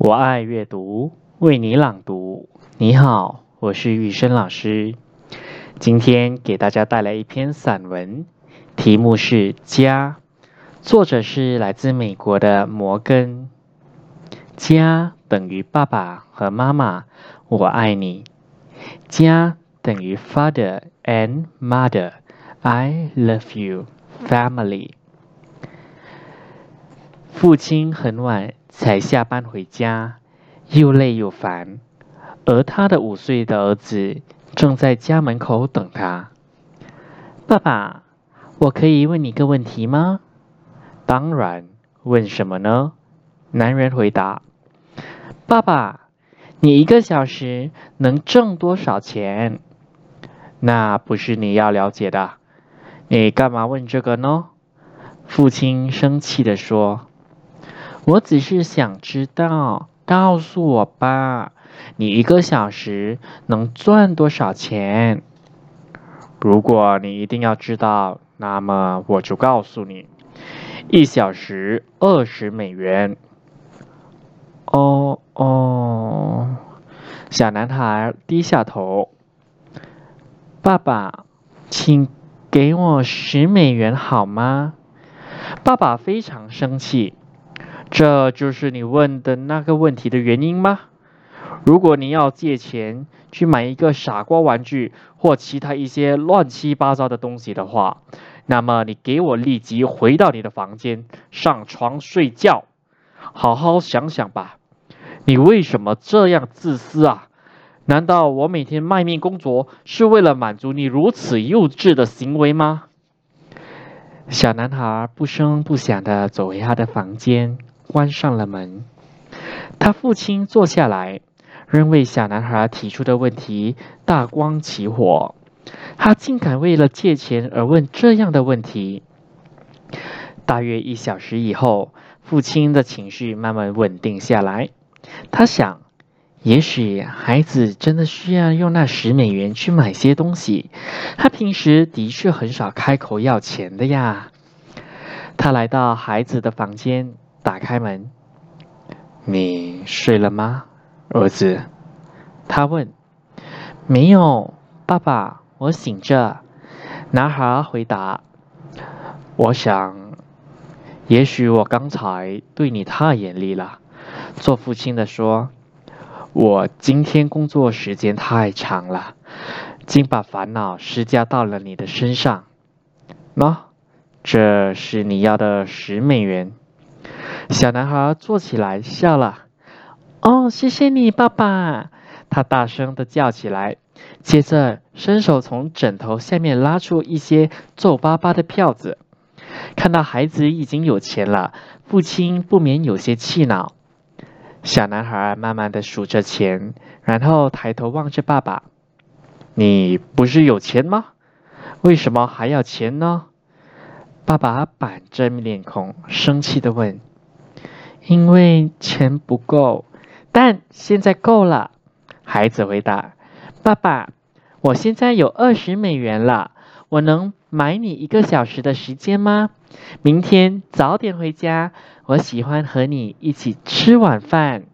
我爱阅读，为你朗读。你好，我是雨生老师。今天给大家带来一篇散文，题目是《家》，作者是来自美国的摩根。家等于爸爸和妈妈，我爱你。家等于 father and mother，I love you, family。父亲很晚才下班回家，又累又烦，而他的五岁的儿子正在家门口等他。爸爸，我可以问你个问题吗？当然，问什么呢？男人回答：爸爸，你一个小时能挣多少钱？那不是你要了解的，你干嘛问这个呢？父亲生气地说。我只是想知道，告诉我吧，你一个小时能赚多少钱？如果你一定要知道，那么我就告诉你，一小时二十美元。哦哦，小男孩低下头。爸爸，请给我十美元好吗？爸爸非常生气。这就是你问的那个问题的原因吗？如果你要借钱去买一个傻瓜玩具或其他一些乱七八糟的东西的话，那么你给我立即回到你的房间，上床睡觉，好好想想吧。你为什么这样自私啊？难道我每天卖命工作是为了满足你如此幼稚的行为吗？小男孩不声不响地走回他的房间。关上了门，他父亲坐下来，仍为小男孩提出的问题大光起火。他竟敢为了借钱而问这样的问题。大约一小时以后，父亲的情绪慢慢稳定下来。他想，也许孩子真的需要用那十美元去买些东西。他平时的确很少开口要钱的呀。他来到孩子的房间。开门，你睡了吗，儿子？他问。没有，爸爸，我醒着。男孩回答。我想，也许我刚才对你太严厉了。做父亲的说，我今天工作时间太长了，竟把烦恼施加到了你的身上。喏，这是你要的十美元。小男孩坐起来笑了。哦，谢谢你，爸爸！他大声的叫起来，接着伸手从枕头下面拉出一些皱巴巴的票子。看到孩子已经有钱了，父亲不免有些气恼。小男孩慢慢的数着钱，然后抬头望着爸爸：“你不是有钱吗？为什么还要钱呢？”爸爸板着脸孔，生气的问。因为钱不够，但现在够了。孩子回答：“爸爸，我现在有二十美元了，我能买你一个小时的时间吗？明天早点回家，我喜欢和你一起吃晚饭。”